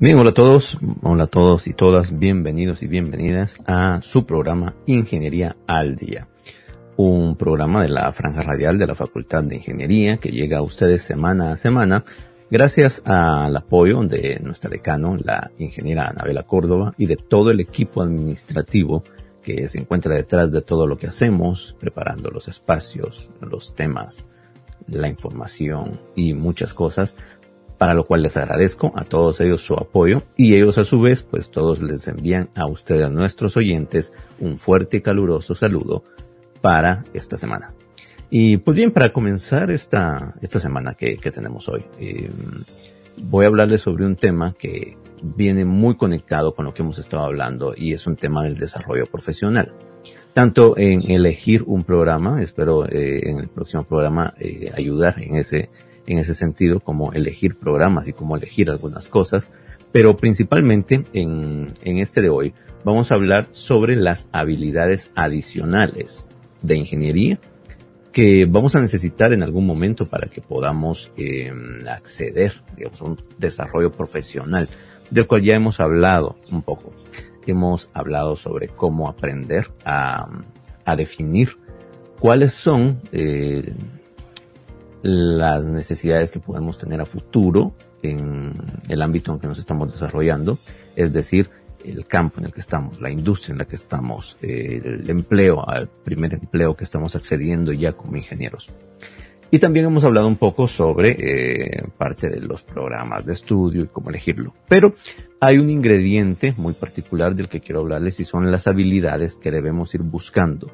Bien, hola a todos, hola a todos y todas, bienvenidos y bienvenidas a su programa Ingeniería al Día, un programa de la franja radial de la Facultad de Ingeniería que llega a ustedes semana a semana gracias al apoyo de nuestra decano, la ingeniera Anabela Córdoba, y de todo el equipo administrativo que se encuentra detrás de todo lo que hacemos, preparando los espacios, los temas, la información y muchas cosas para lo cual les agradezco a todos ellos su apoyo y ellos a su vez pues todos les envían a ustedes, a nuestros oyentes, un fuerte y caluroso saludo para esta semana. Y pues bien, para comenzar esta, esta semana que, que tenemos hoy, eh, voy a hablarles sobre un tema que viene muy conectado con lo que hemos estado hablando y es un tema del desarrollo profesional. Tanto en elegir un programa, espero eh, en el próximo programa eh, ayudar en ese en ese sentido, como elegir programas y como elegir algunas cosas, pero principalmente en, en este de hoy vamos a hablar sobre las habilidades adicionales de ingeniería que vamos a necesitar en algún momento para que podamos eh, acceder digamos, a un desarrollo profesional, del cual ya hemos hablado un poco. Hemos hablado sobre cómo aprender a, a definir cuáles son eh, las necesidades que podemos tener a futuro en el ámbito en que nos estamos desarrollando, es decir, el campo en el que estamos, la industria en la que estamos, el empleo, al primer empleo que estamos accediendo ya como ingenieros. Y también hemos hablado un poco sobre eh, parte de los programas de estudio y cómo elegirlo. Pero hay un ingrediente muy particular del que quiero hablarles y son las habilidades que debemos ir buscando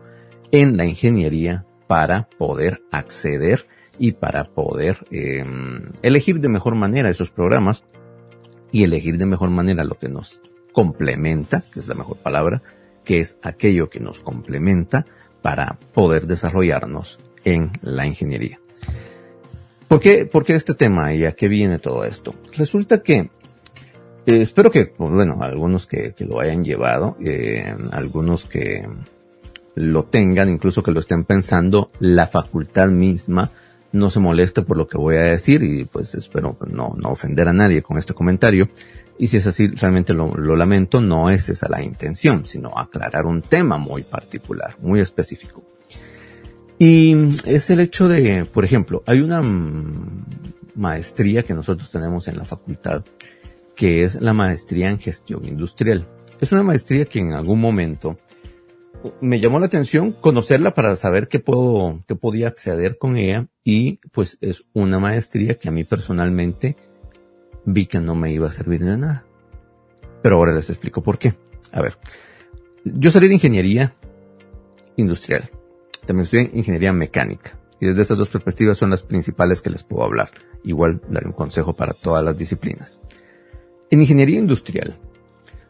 en la ingeniería para poder acceder y para poder em, elegir de mejor manera esos programas y elegir de mejor manera lo que nos complementa, que es la mejor palabra, que es aquello que nos complementa para poder desarrollarnos en la ingeniería. ¿Por qué, por qué este tema y a qué viene todo esto? Resulta que eh, espero que, pues, bueno, algunos que, lo hayan llevado, eh, algunos que lo tengan, incluso que lo estén pensando, la facultad misma no se moleste por lo que voy a decir y pues espero no, no ofender a nadie con este comentario. Y si es así, realmente lo, lo, lamento, no es esa la intención, sino aclarar un tema muy particular, muy específico. Y es el hecho de, por ejemplo, hay una maestría que nosotros tenemos en la facultad, que es la maestría en gestión industrial. Es una maestría que en algún momento me llamó la atención conocerla para saber qué puedo, qué podía acceder con ella y pues es una maestría que a mí personalmente vi que no me iba a servir de nada. Pero ahora les explico por qué. A ver, yo salí de ingeniería industrial. También estudié ingeniería mecánica. Y desde estas dos perspectivas son las principales que les puedo hablar. Igual daré un consejo para todas las disciplinas. En ingeniería industrial,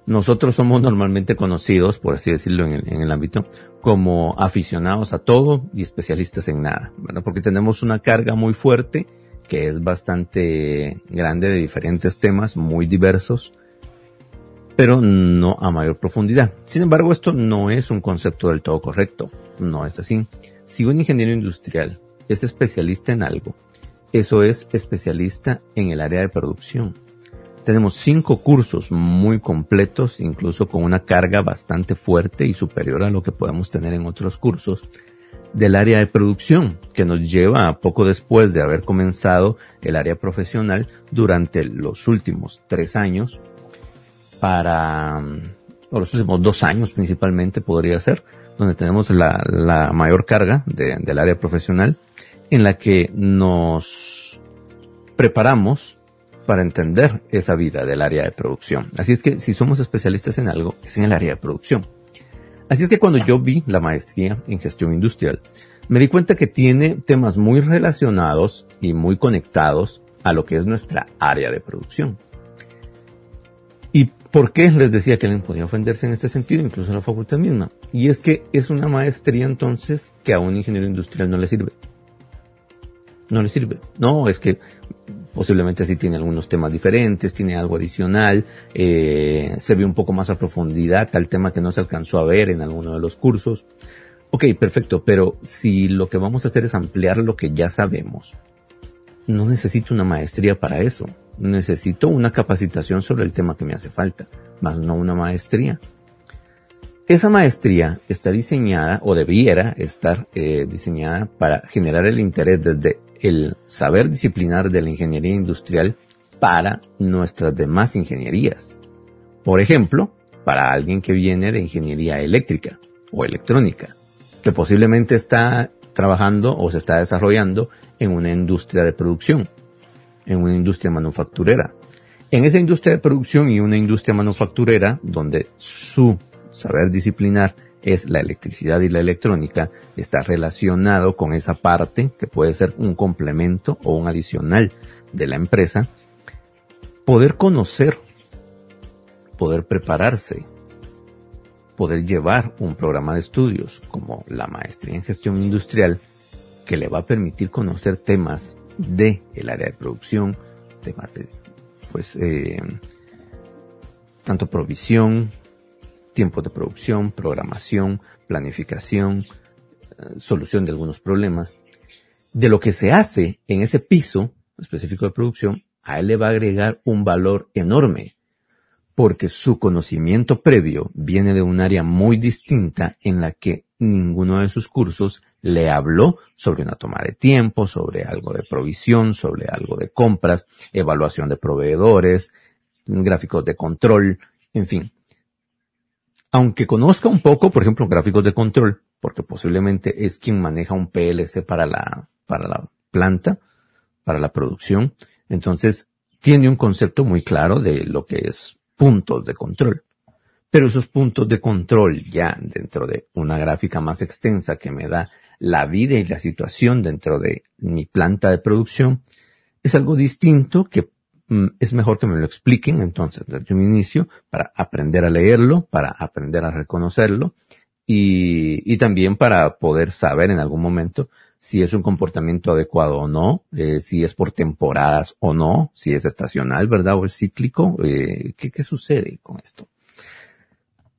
nosotros somos normalmente conocidos, por así decirlo en el, ámbito, como aficionados a todo y especialistas en nada, ¿verdad? Porque tenemos una carga muy fuerte que es bastante grande de diferentes temas, muy diversos, pero no a mayor profundidad. Sin embargo, esto no es un concepto del todo correcto, no es así. Si un ingeniero industrial es especialista en algo, eso es especialista en el área de producción tenemos cinco cursos muy completos, incluso con una carga bastante fuerte y superior a lo que podemos tener en otros cursos del área de producción, que nos lleva poco después de haber comenzado el área profesional durante los últimos tres años para, o los últimos dos años principalmente podría ser, donde tenemos la, la mayor carga de, del área profesional en la que nos preparamos para entender esa vida del área de producción. Así es que si somos especialistas en algo, es en el área de producción. Así es que cuando yo vi la maestría en gestión industrial, me di cuenta que tiene temas muy relacionados y muy conectados a lo que es nuestra área de producción. ¿Y por qué les decía que alguien podía ofenderse en este sentido, incluso en la facultad misma? Y es que es una maestría entonces que a un ingeniero industrial no le sirve. No le sirve. No, es que posiblemente sí tiene algunos temas diferentes, tiene algo adicional, eh, se ve un poco más a profundidad al tema que no se alcanzó a ver en alguno de los cursos. Ok, perfecto, pero si lo que vamos a hacer es ampliar lo que ya sabemos, no necesito una maestría para eso. necesito una capacitación sobre el tema que me hace falta, más no una maestría. Esa maestría está diseñada o debiera estar eh, diseñada para generar el interés desde el saber disciplinar de la ingeniería industrial para nuestras demás ingenierías. Por ejemplo, para alguien que viene de ingeniería eléctrica o electrónica, que posiblemente está trabajando o se está desarrollando en una industria de producción, en una industria manufacturera. En esa industria de producción y una industria manufacturera donde su saber disciplinar es la electricidad y la electrónica, está relacionado con esa parte que puede ser un complemento o un adicional de la empresa, poder conocer, poder prepararse, poder llevar un programa de estudios como la maestría en gestión industrial que le va a permitir conocer temas de el área de producción, temas de pues eh, tanto provisión, tiempos de producción, programación, planificación, eh, solución de algunos problemas. De lo que se hace en ese piso específico de producción, a él le va a agregar un valor enorme, porque su conocimiento previo viene de un área muy distinta en la que ninguno de sus cursos le habló sobre una toma de tiempo, sobre algo de provisión, sobre algo de compras, evaluación de proveedores, gráficos de control, en fin aunque conozca un poco, por ejemplo, gráficos de control, porque posiblemente es quien maneja un PLC para la, para la planta, para la producción, entonces tiene un concepto muy claro de lo que es puntos de control. Pero esos puntos de control ya dentro de una gráfica más extensa que me da la vida y la situación dentro de mi planta de producción, es algo distinto que es mejor que me lo expliquen entonces desde un inicio para aprender a leerlo, para aprender a reconocerlo y, y también para poder saber en algún momento si es un comportamiento adecuado o no, eh, si es por temporadas o no, si es estacional, ¿verdad? O es cíclico, eh, ¿qué, ¿qué sucede con esto?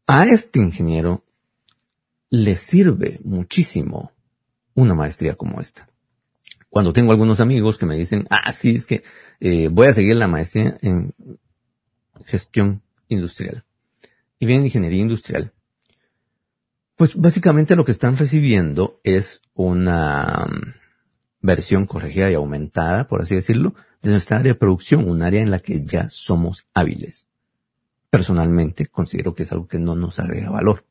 A este ingeniero le sirve muchísimo una maestría como esta cuando tengo algunos amigos que me dicen, ah, sí, es que eh, voy a seguir la maestría en gestión industrial y bien ingeniería industrial, pues básicamente lo que están recibiendo es una mm, versión corregida y aumentada, por así decirlo, de nuestra área de producción, un área en la que ya somos hábiles. Personalmente considero que es algo que no nos agrega valor.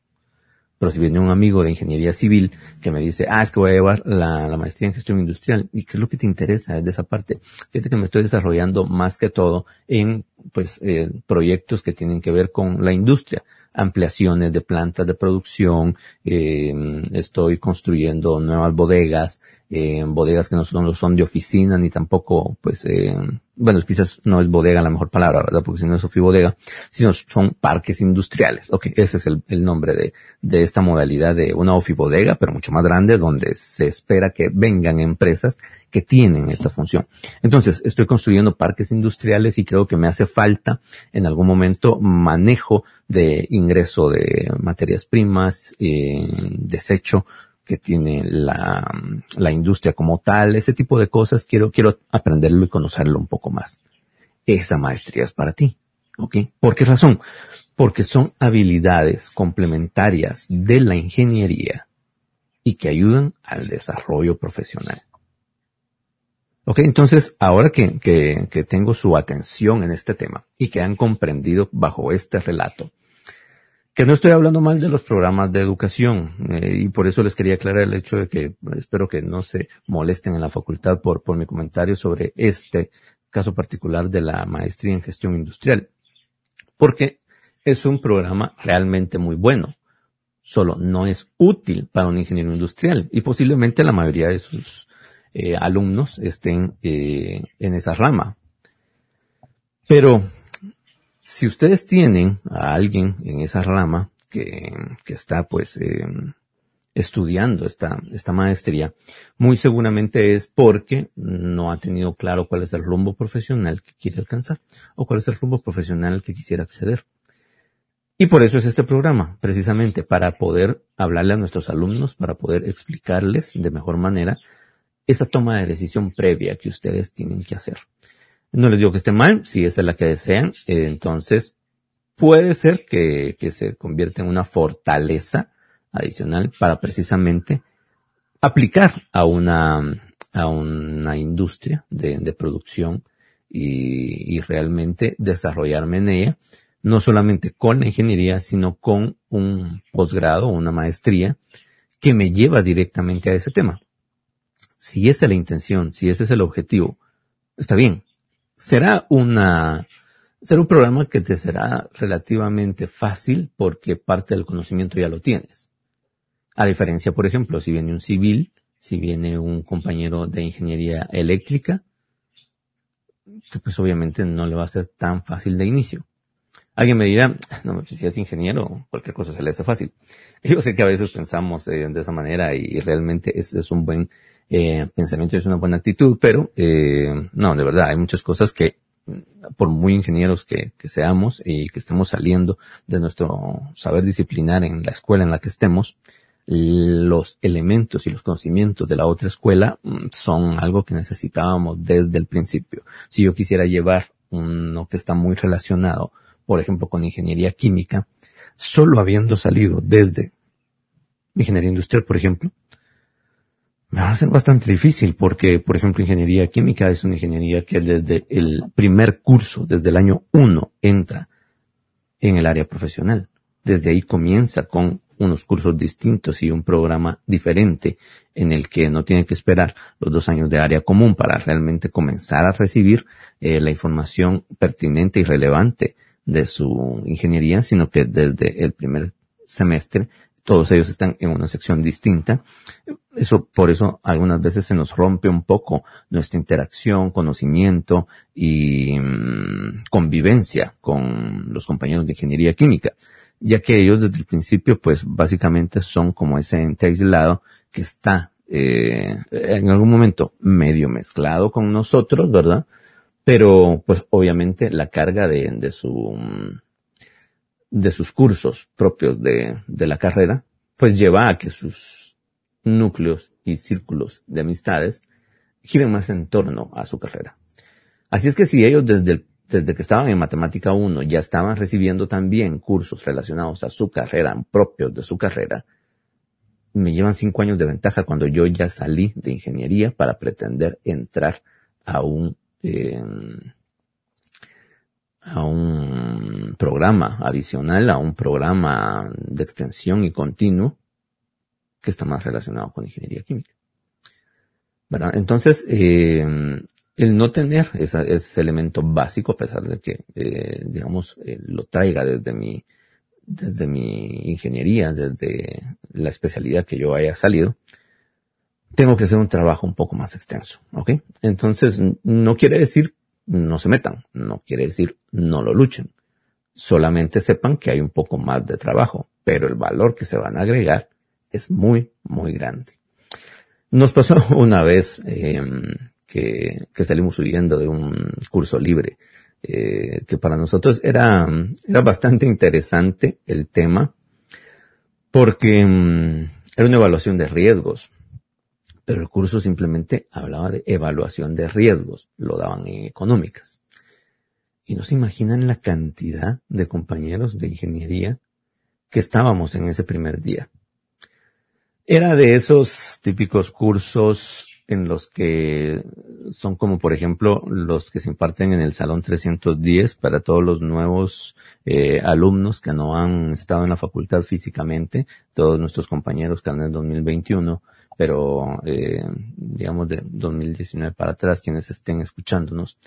Pero si viene un amigo de ingeniería civil que me dice, ah, es que voy a llevar la, maestría en gestión industrial, ¿y qué es lo que te interesa de esa parte? Fíjate que me estoy desarrollando más que todo en, pues, eh, proyectos que tienen que ver con la industria ampliaciones de plantas de producción, eh, estoy construyendo nuevas bodegas, eh, bodegas que no son, son de oficina ni tampoco, pues, eh, bueno, quizás no es bodega la mejor palabra, ¿verdad? Porque si no es bodega, sino son parques industriales. Ok, ese es el, el nombre de, de esta modalidad de una ofibodega, pero mucho más grande, donde se espera que vengan empresas que tienen esta función. Entonces, estoy construyendo parques industriales y creo que me hace falta en algún momento manejo de ingreso de materias primas, eh, desecho que tiene la, la industria como tal, ese tipo de cosas, quiero, quiero aprenderlo y conocerlo un poco más. Esa maestría es para ti. ¿Ok? ¿Por qué razón? Porque son habilidades complementarias de la ingeniería y que ayudan al desarrollo profesional. Ok, entonces ahora que, que, que, tengo su atención en este tema y que han comprendido bajo este relato, que no estoy hablando mal de los programas de educación eh, y por eso les quería aclarar el hecho de que espero que no se molesten en la facultad por, por mi comentario sobre este caso particular de la maestría en gestión industrial, porque es un programa realmente muy bueno solo no es útil para un ingeniero industrial y posiblemente la mayoría de sus eh, alumnos estén eh, en esa rama. Pero si ustedes tienen a alguien en esa rama que, que está pues eh, estudiando esta, esta maestría, muy seguramente es porque no ha tenido claro cuál es el rumbo profesional que quiere alcanzar o cuál es el rumbo profesional que quisiera acceder. Y por eso es este programa, precisamente para poder hablarle a nuestros alumnos, para poder explicarles de mejor manera esa toma de decisión previa que ustedes tienen que hacer. No les digo que esté mal, si esa es la que desean, entonces puede ser que, se convierta en una fortaleza adicional para precisamente aplicar a una, industria de, producción y, y, realmente desarrollarme en ella, no solamente con la ingeniería, sino con un posgrado, una maestría que me lleva directamente a ese tema. Si esa es la intención, si ese es el objetivo, está bien. Será una, será un programa que te será relativamente fácil porque parte del conocimiento ya lo tienes. A diferencia, por ejemplo, si viene un civil, si viene un compañero de ingeniería eléctrica, que pues obviamente no le va a ser tan fácil de inicio. Alguien me dirá, no, si es ingeniero, cualquier cosa se le hace fácil. Yo sé que a veces pensamos eh, de esa manera y, realmente es, es, un buen eh, pensamiento, es una buena actitud, pero eh, no, de verdad, hay muchas cosas que por muy ingenieros que, que, seamos y que estemos saliendo de nuestro saber disciplinar en la escuela en la que estemos, los elementos y los conocimientos de la otra escuela mm, son algo que necesitábamos desde el principio. Si yo quisiera llevar uno que está muy relacionado, por ejemplo, con ingeniería química, solo habiendo salido desde ingeniería industrial, por ejemplo, va a ser bastante difícil porque, por ejemplo, ingeniería química es una ingeniería que desde el primer curso, desde el año uno, entra en el área profesional. Desde ahí comienza con unos cursos distintos y un programa diferente en el que no tiene que esperar los dos años de área común para realmente comenzar a recibir eh, la información pertinente y relevante de su ingeniería, sino que desde el primer semestre todos ellos están en una sección distinta. Eso, por eso algunas veces se nos rompe un poco nuestra interacción, conocimiento y mmm, convivencia con los compañeros de ingeniería química ya que ellos desde el principio pues básicamente son como ese ente aislado que está eh, en algún momento medio mezclado con nosotros, ¿verdad? Pero pues obviamente la carga de, de su de sus cursos propios de, de la carrera pues lleva a que sus núcleos y círculos de amistades giren más en torno a su carrera. Así es que si ellos desde desde que estaban en Matemática 1 ya estaban recibiendo también cursos relacionados a su carrera, propios de su carrera, me llevan cinco años de ventaja cuando yo ya salí de ingeniería para pretender entrar a un, eh, a un programa adicional, a un programa de extensión y continuo que está más relacionado con ingeniería química. ¿verdad? Entonces, eh, el no tener ese elemento básico, a pesar de que, eh, digamos, eh, lo traiga desde mi, desde mi ingeniería, desde la especialidad que yo haya salido, tengo que hacer un trabajo un poco más extenso, ¿ok? Entonces, no quiere decir no se metan, no quiere decir no lo luchen. Solamente sepan que hay un poco más de trabajo, pero el valor que se van a agregar es muy, muy grande. Nos pasó una vez, eh, que, salimos huyendo de un curso libre, eh, que para nosotros era, era bastante interesante el tema, porque um, era una evaluación de riesgos, pero el curso simplemente hablaba de evaluación de riesgos, lo daban en económicas. Y no se imaginan la cantidad de compañeros de ingeniería que estábamos en ese primer día. Era de esos típicos cursos en los que son como por ejemplo los que se imparten en el Salón 310 para todos los nuevos eh, alumnos que no han estado en la facultad físicamente, todos nuestros compañeros que han en 2021, pero eh, digamos de 2019 para atrás, quienes estén escuchándonos,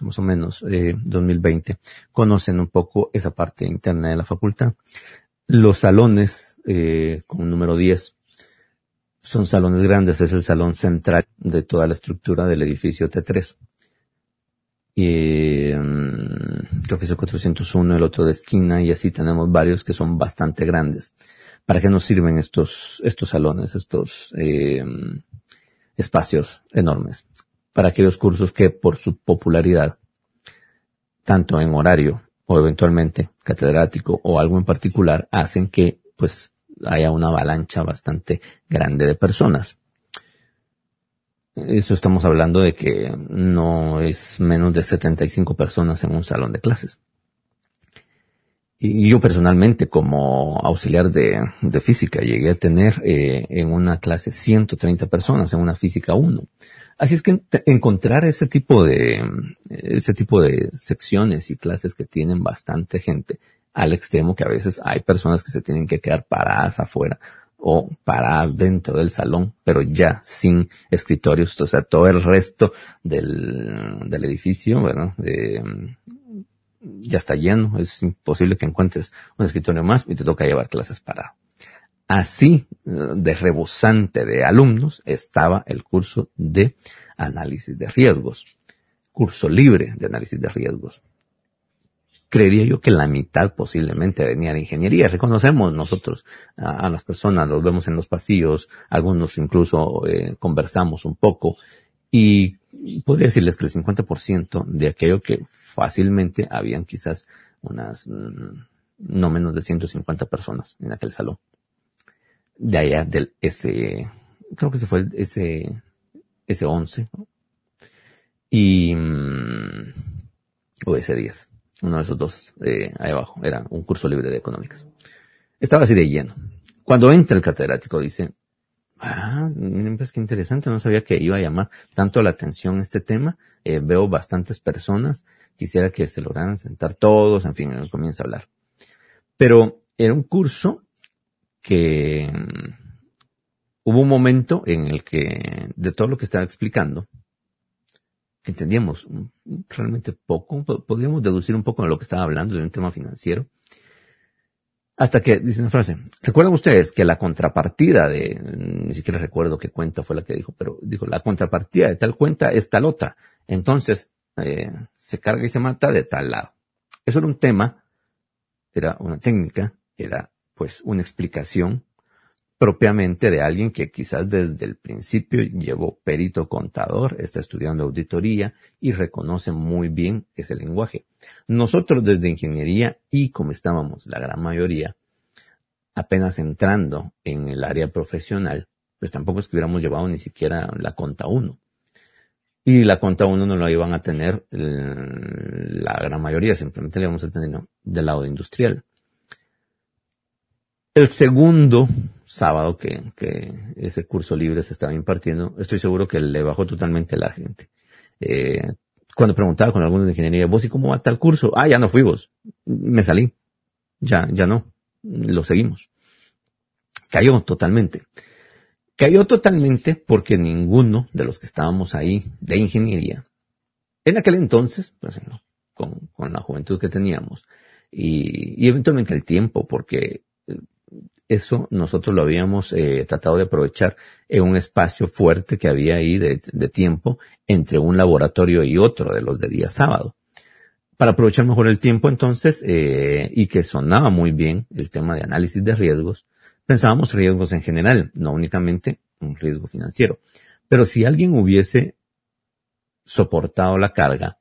más o menos eh, 2020, conocen un poco esa parte interna de la facultad. Los salones eh, con número 10 son salones grandes, es el salón central de toda la estructura del edificio T3. Y um, creo que es el 401, el otro de esquina, y así tenemos varios que son bastante grandes. ¿Para qué nos sirven estos, estos salones, estos eh, espacios enormes? Para aquellos cursos que por su popularidad, tanto en horario o eventualmente catedrático o algo en particular, hacen que pues haya una avalancha bastante grande de personas. eso estamos hablando de que no es menos de 75 personas en un salón de clases. Y yo personalmente, como auxiliar de, física, llegué a tener eh, en una clase 130 personas, en una física 1. Así es que encontrar ese tipo de, ese tipo de secciones y clases que tienen bastante gente, al extremo que a veces hay personas que se tienen que quedar paradas afuera o paradas dentro del salón, pero ya sin escritorios, o sea, todo el resto del, del edificio, bueno, ya está lleno, es imposible que encuentres un escritorio más y te toca llevar clases parado. Así de rebosante de alumnos estaba el curso de análisis de riesgos, curso libre de análisis de riesgos creería yo que la mitad posiblemente venía de ingeniería. Reconocemos nosotros a, las personas, los vemos en los pasillos, algunos incluso eh, conversamos un poco y podría decirles que el 50% de aquello que fácilmente habían quizás unas mm, no menos de 150 personas en aquel salón. De allá del S, creo que se fue el S, S11 y, mm, o S10 uno de esos dos eh, ahí abajo, era un curso libre de económicas. Estaba así de lleno. Cuando entra el catedrático dice, ah, pues qué interesante, no sabía que iba a llamar tanto la atención este tema, eh, veo bastantes personas, quisiera que se lograran sentar todos, en fin, comienza a hablar. Pero era un curso que mm, hubo un momento en el que, de todo lo que estaba explicando, entendíamos realmente poco, podíamos deducir un poco de lo que estaba hablando de un tema financiero. Hasta que dice una frase, recuerdan ustedes que la contrapartida de, ni siquiera recuerdo qué cuenta fue la que dijo, pero dijo, la contrapartida de tal cuenta es tal otra. Entonces, eh, se carga y se mata de tal lado. Eso era un tema, era una técnica, era pues una explicación propiamente de alguien que quizás desde el principio llevó perito contador, está estudiando auditoría y reconoce muy bien ese lenguaje. Nosotros desde ingeniería y como estábamos la gran mayoría, apenas entrando en el área profesional, pues tampoco es que hubiéramos llevado ni siquiera la conta 1. Y la conta 1 no la iban a tener la gran mayoría, simplemente la íbamos a tener del lado industrial. El segundo sábado que, ese curso libre se estaba impartiendo, estoy seguro que le bajó totalmente la gente. Eh, cuando preguntaba con algunos de ingeniería, vos y cómo va tal curso? Ah, ya no fui vos. Me salí. Ya, ya no. Lo seguimos. Cayó totalmente. Cayó totalmente porque ninguno de los que estábamos ahí de ingeniería, en aquel entonces, pues, con, con la juventud que teníamos, y, y eventualmente el tiempo, porque eso nosotros lo habíamos eh, tratado de aprovechar en un espacio fuerte que había ahí de, tiempo entre un laboratorio y otro de los de día sábado. Para aprovechar mejor el tiempo entonces, eh, y que sonaba muy bien el tema de análisis de riesgos, pensábamos riesgos en general, no únicamente un riesgo financiero. Pero si alguien hubiese soportado la carga,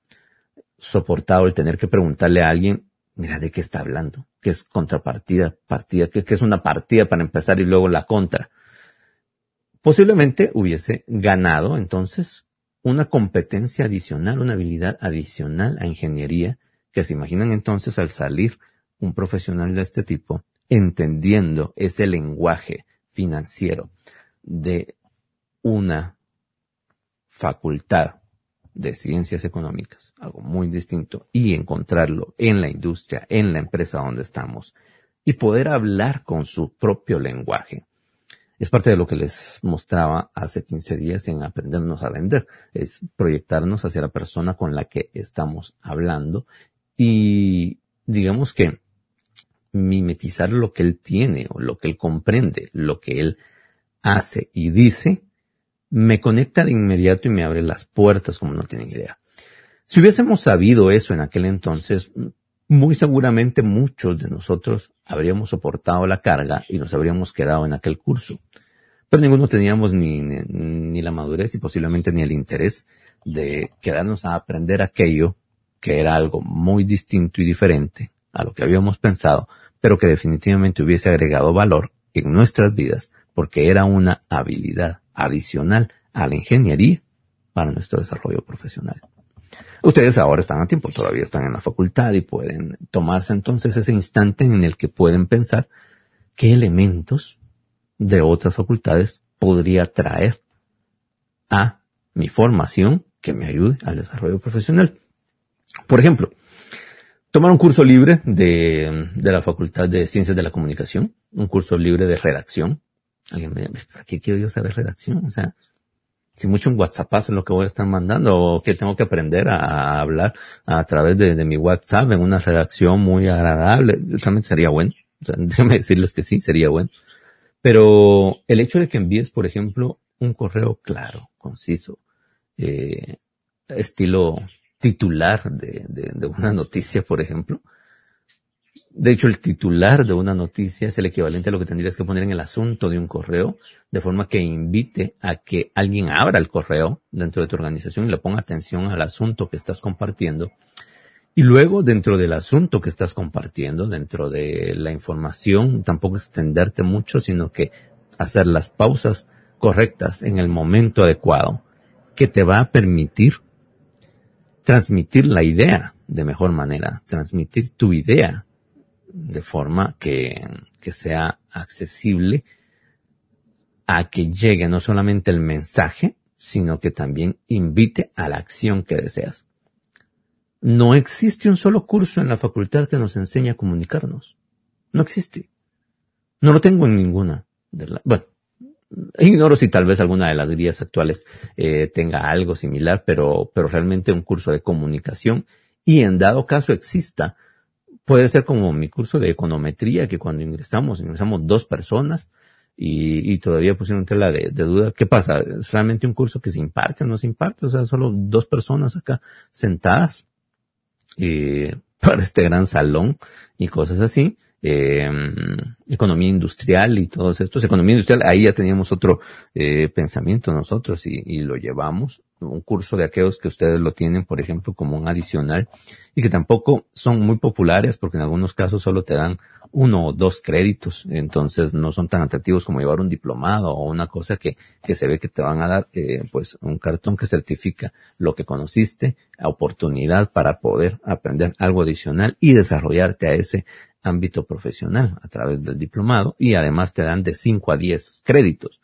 soportado el tener que preguntarle a alguien, mira, ¿de qué está hablando? ¿Qué es contrapartida? Partida, ¿qué, es una partida para empezar y luego la contra? Posiblemente hubiese ganado entonces una competencia adicional, una habilidad adicional a ingeniería, que se imaginan entonces al salir un profesional de este tipo, entendiendo ese lenguaje financiero de una facultad de ciencias económicas, algo muy distinto, y encontrarlo en la industria, en la empresa donde estamos, y poder hablar con su propio lenguaje. Es parte de lo que les mostraba hace 15 días en aprendernos a vender, es proyectarnos hacia la persona con la que estamos hablando y digamos que mimetizar lo que él tiene o lo que él comprende, lo que él hace y dice me conecta de inmediato y me abre las puertas como no tienen idea. Si hubiésemos sabido eso en aquel entonces, muy seguramente muchos de nosotros habríamos soportado la carga y nos habríamos quedado en aquel curso. Pero ninguno teníamos ni, ni, la madurez y posiblemente ni el interés de quedarnos a aprender aquello que era algo muy distinto y diferente a lo que habíamos pensado, pero que definitivamente hubiese agregado valor en nuestras vidas porque era una habilidad adicional a la ingeniería para nuestro desarrollo profesional. Ustedes ahora están a tiempo, todavía están en la facultad y pueden tomarse entonces ese instante en el que pueden pensar qué elementos de otras facultades podría traer a mi formación que me ayude al desarrollo profesional. Por ejemplo, tomar un curso libre de, la Facultad de Ciencias de la Comunicación, un curso libre de redacción. Alguien me dice, ¿para qué quiero yo saber redacción? O sea, si mucho un WhatsApp es lo que voy a estar mandando o que tengo que aprender a, hablar a través de, mi WhatsApp en una redacción muy agradable, realmente sería bueno. Déjame decirles que sí, sería bueno. Pero el hecho de que envíes, por ejemplo, un correo claro, conciso, eh, estilo titular de, una noticia, por ejemplo. De hecho, el titular de una noticia es el equivalente a lo que tendrías que poner en el asunto de un correo, de forma que invite a que alguien abra el correo dentro de tu organización y le ponga atención al asunto que estás compartiendo. Y luego, dentro del asunto que estás compartiendo, dentro de la información, tampoco extenderte mucho, sino que hacer las pausas correctas en el momento adecuado que te va a permitir transmitir la idea de mejor manera, transmitir tu idea de forma que, que sea accesible a que llegue no solamente el mensaje, sino que también invite a la acción que deseas. No existe un solo curso en la facultad que nos enseñe a comunicarnos. No existe. No lo tengo en ninguna. De la, bueno, Ignoro si tal vez alguna de las guías actuales eh, tenga algo similar, pero, pero realmente un curso de comunicación y en dado caso exista, puede ser como mi curso de econometría, que cuando ingresamos, ingresamos dos personas y, y todavía pusieron tela de, duda. ¿Qué pasa? ¿Es realmente un curso que se imparte o no se imparte? O sea, solo dos personas acá sentadas eh, para este gran salón y cosas así eh, economía industrial y todos estos. Economía industrial, ahí ya teníamos otro eh, pensamiento nosotros y, y, lo llevamos. Un curso de aquellos que ustedes lo tienen, por ejemplo, como un adicional y que tampoco son muy populares porque en algunos casos solo te dan uno o dos créditos, entonces no son tan atractivos como llevar un diplomado o una cosa que, que se ve que te van a dar, eh, pues un cartón que certifica lo que conociste, oportunidad para poder aprender algo adicional y desarrollarte a ese ámbito profesional a través del diplomado y además te dan de 5 a 10 créditos.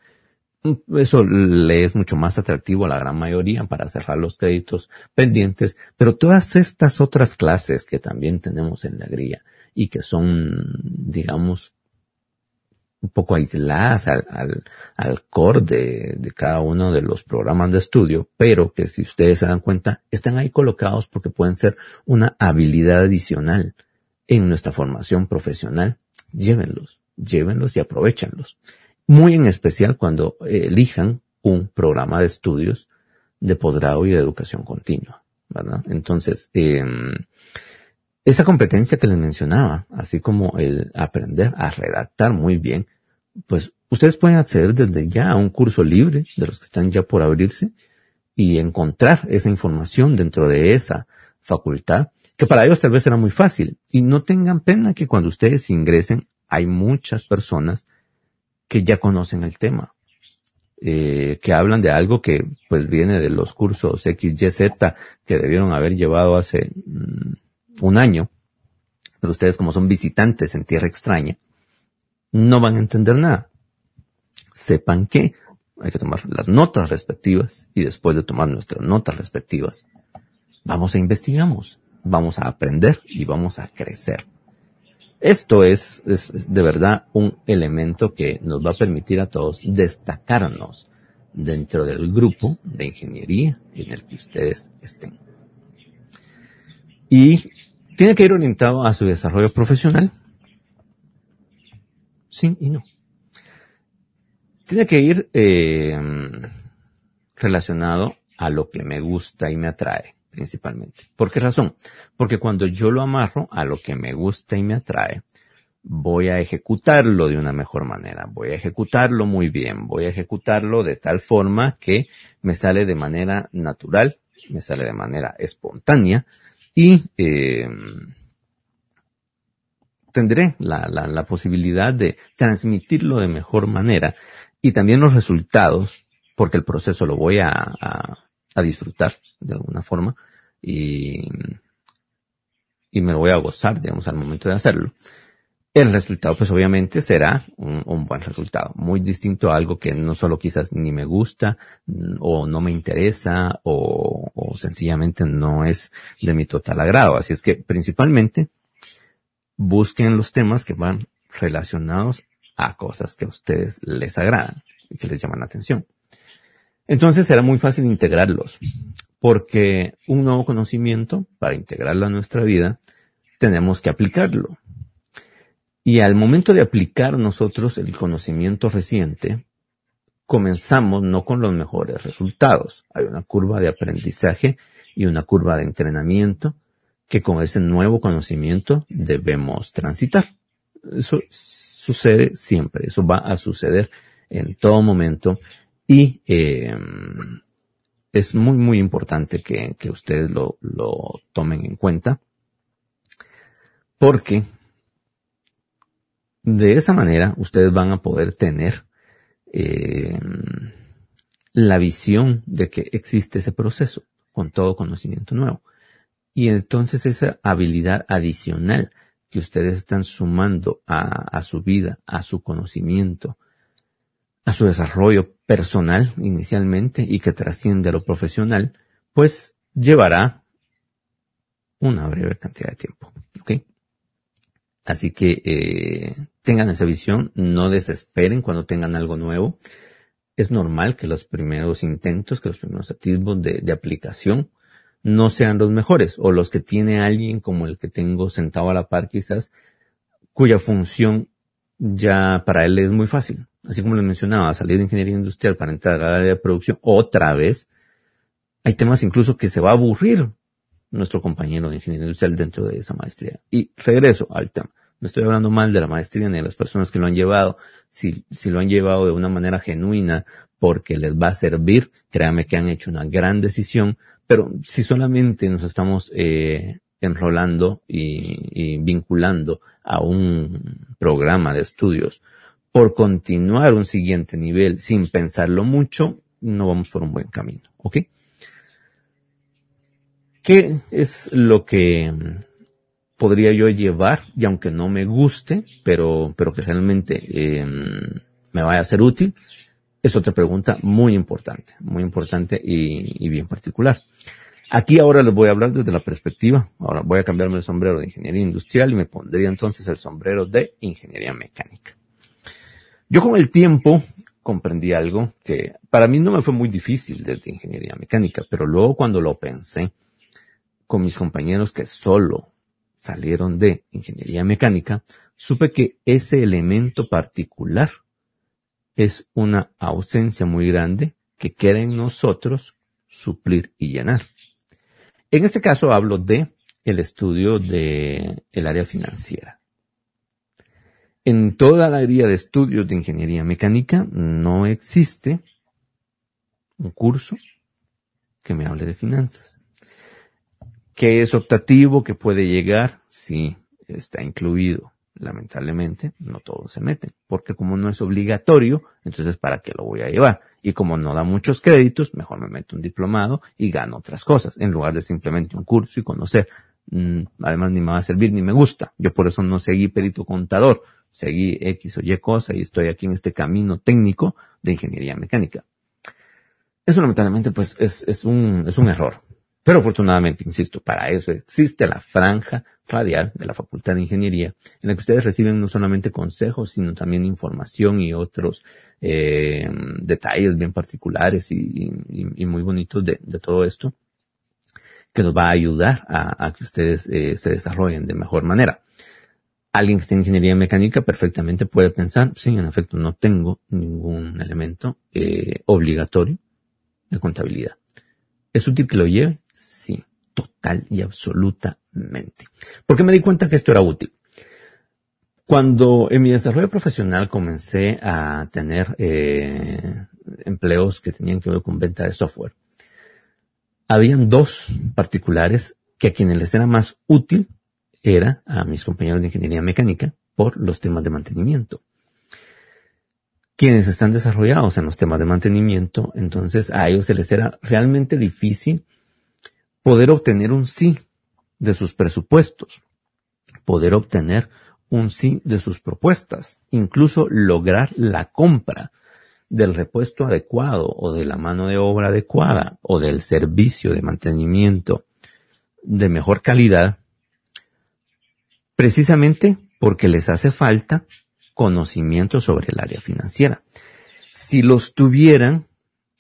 Eso le es mucho más atractivo a la gran mayoría para cerrar los créditos pendientes, pero todas estas otras clases que también tenemos en la grilla y que son, digamos, un poco aisladas al, al, al core de, de, cada uno de los programas de estudio, pero que si ustedes se dan cuenta, están ahí colocados porque pueden ser una habilidad adicional en nuestra formación profesional, llévenlos, llévenlos y aprovechenlos. Muy en especial cuando elijan un programa de estudios de posgrado y de educación continua, ¿verdad? Entonces, eh, esa competencia que les mencionaba, así como el aprender a redactar muy bien, pues ustedes pueden acceder desde ya a un curso libre de los que están ya por abrirse y encontrar esa información dentro de esa facultad que para ellos tal vez será muy fácil. Y no tengan pena que cuando ustedes ingresen hay muchas personas que ya conocen el tema, eh, que hablan de algo que pues viene de los cursos XYZ que debieron haber llevado hace mm, un año, pero ustedes como son visitantes en tierra extraña, no van a entender nada. Sepan que hay que tomar las notas respectivas y después de tomar nuestras notas respectivas, vamos e investigamos vamos a aprender y vamos a crecer. Esto es, es, de verdad un elemento que nos va a permitir a todos destacarnos dentro del grupo de ingeniería en el que ustedes estén. Y tiene que ir orientado a su desarrollo profesional. Sí y no. Tiene que ir eh, relacionado a lo que me gusta y me atrae principalmente. ¿Por qué razón? Porque cuando yo lo amarro a lo que me gusta y me atrae, voy a ejecutarlo de una mejor manera, voy a ejecutarlo muy bien, voy a ejecutarlo de tal forma que me sale de manera natural, me sale de manera espontánea y eh, tendré la, la, la posibilidad de transmitirlo de mejor manera y también los resultados, porque el proceso lo voy a, a a disfrutar de alguna forma y, y me lo voy a gozar, digamos, al momento de hacerlo. El resultado, pues obviamente será un, buen resultado, muy distinto a algo que no solo quizás ni me gusta mm, o no me interesa o, o sencillamente no es de mi total agrado. Así es que principalmente busquen los temas que van relacionados a cosas que a ustedes les agradan y que les llaman la atención. Entonces será muy fácil integrarlos, porque un nuevo conocimiento, para integrarlo a nuestra vida, tenemos que aplicarlo. Y al momento de aplicar nosotros el conocimiento reciente, comenzamos no con los mejores resultados. Hay una curva de aprendizaje y una curva de entrenamiento que con ese nuevo conocimiento debemos transitar. Eso sucede siempre, eso va a suceder en todo momento y eh, es muy, muy importante que, ustedes lo, tomen en cuenta porque de esa manera ustedes van a poder tener eh, la visión de que existe ese proceso con todo conocimiento nuevo. Y entonces esa habilidad adicional que ustedes están sumando a, su vida, a su conocimiento, a su desarrollo personal inicialmente y que trasciende a lo profesional, pues llevará una breve cantidad de tiempo. ¿ok? Así que eh, tengan esa visión, no desesperen cuando tengan algo nuevo. Es normal que los primeros intentos, que los primeros atisbos de aplicación no sean los mejores o los que tiene alguien como el que tengo sentado a la par quizás, cuya función ya para él es muy fácil. Así como le mencionaba, salir de ingeniería industrial para entrar al área de producción otra vez, hay temas incluso que se va a aburrir nuestro compañero de ingeniería industrial dentro de esa maestría. Y regreso al tema. No estoy hablando mal de la maestría ni de las personas que lo han llevado. Si, si lo han llevado de una manera genuina porque les va a servir, créanme que han hecho una gran decisión, pero si solamente nos estamos eh, enrolando y, vinculando a un programa de estudios por continuar un siguiente nivel sin pensarlo mucho, no vamos por un buen camino, ¿ok? ¿Qué es lo que podría yo llevar, y aunque no me guste, pero, pero que realmente eh, me vaya a ser útil? Es otra pregunta muy importante, muy importante y, bien particular. Aquí ahora les voy a hablar desde la perspectiva, ahora voy a cambiarme el sombrero de ingeniería industrial y me pondría entonces el sombrero de ingeniería mecánica. Yo con el tiempo comprendí algo que para mí no me fue muy difícil desde ingeniería mecánica, pero luego cuando lo pensé con mis compañeros que solo salieron de ingeniería mecánica, supe que ese elemento particular es una ausencia muy grande que queda en nosotros suplir y llenar. En este caso hablo de el estudio de el área financiera. En toda la área de estudios de ingeniería mecánica no existe un curso que me hable de finanzas. ¿Qué es optativo? ¿Que puede llegar? Sí, está incluido lamentablemente, no todos se meten, porque como no es obligatorio, entonces ¿para qué lo voy a llevar? Y como no da muchos créditos, mejor me meto un diplomado y gano otras cosas, en lugar de simplemente un curso y conocer. Mm, además ni me va a servir ni me gusta. Yo por eso no seguí perito contador, seguí X o Y cosa y estoy aquí en este camino técnico de ingeniería mecánica. Eso lamentablemente pues es, es un, es un error. Pero afortunadamente, insisto, para eso existe la franja radial de la Facultad de Ingeniería, en la que ustedes reciben no solamente consejos, sino también información y otros eh, detalles bien particulares y, muy bonitos de, todo esto, que nos va a ayudar a, que ustedes eh, se desarrollen de mejor manera. Alguien que esté en ingeniería mecánica perfectamente puede pensar, sí, en efecto, no tengo ningún elemento eh, obligatorio de contabilidad. ¿Es útil que lo lleve? total y absolutamente. Porque me di cuenta que esto era útil. Cuando en mi desarrollo profesional comencé a tener eh, empleos que tenían que ver con venta de software, habían dos particulares que a quienes les era más útil era a mis compañeros de ingeniería mecánica por los temas de mantenimiento. Quienes están desarrollados en los temas de mantenimiento, entonces a ellos se les era realmente difícil poder obtener un sí de sus presupuestos, poder obtener un sí de sus propuestas, incluso lograr la compra del repuesto adecuado o de la mano de obra adecuada o del servicio de mantenimiento de mejor calidad, precisamente porque les hace falta conocimiento sobre el área financiera. Si los tuvieran,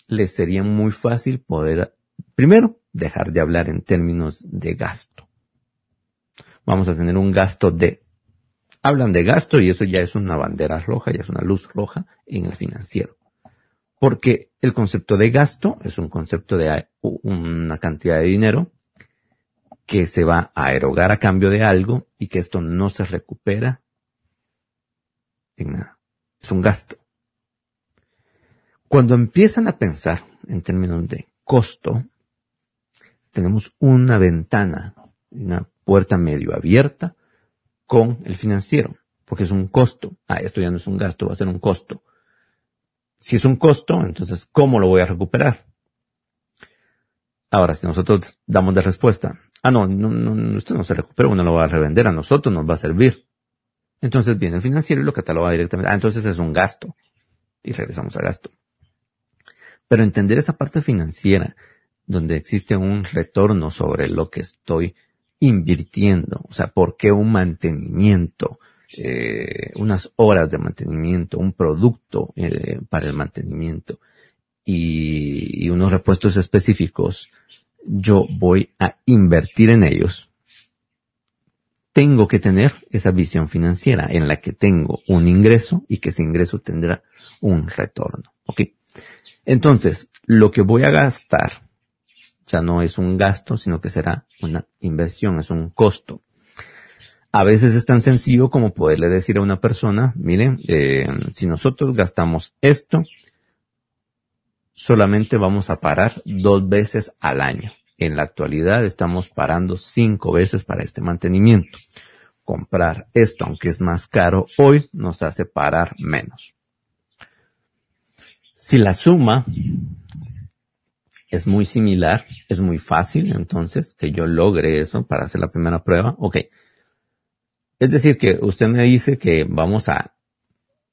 les sería muy fácil poder, primero, dejar de hablar en términos de gasto. Vamos a tener un gasto de, hablan de gasto y eso ya es una bandera roja, ya es una luz roja en el financiero. Porque el concepto de gasto es un concepto de una cantidad de dinero que se va a erogar a cambio de algo y que esto no se recupera es un gasto. Cuando empiezan a pensar en términos de costo, tenemos una ventana, una puerta medio abierta con el financiero, porque es un costo. Ah, esto ya no es un gasto, va a ser un costo. Si es un costo, entonces, ¿cómo lo voy a recuperar? Ahora, si nosotros damos de respuesta, ah, no, no, no esto no se recupera, uno lo va a revender, a nosotros nos va a servir. Entonces viene el financiero y lo cataloga directamente. Ah, entonces es un gasto. Y regresamos a gasto. Pero entender esa parte financiera, donde existe un retorno sobre lo que estoy invirtiendo. O sea, ¿por qué un mantenimiento? Eh, unas horas de mantenimiento, un producto eh, para el mantenimiento y unos repuestos específicos, yo voy a invertir en ellos tengo que tener esa visión financiera en la que tengo un ingreso y que ese ingreso tendrá un retorno. ¿Ok? Entonces, lo que voy a gastar ya no es un gasto, sino que será una inversión, es un costo. A veces es tan sencillo como poderle decir a una persona, miren, eh, si nosotros gastamos esto, solamente vamos a parar dos veces al año. En la actualidad estamos parando cinco veces para este mantenimiento. Comprar esto, aunque es más caro, hoy nos hace parar menos. Si la suma es muy similar, es muy fácil entonces que yo logre eso para hacer la primera prueba. Ok. Es decir, que usted me dice que vamos a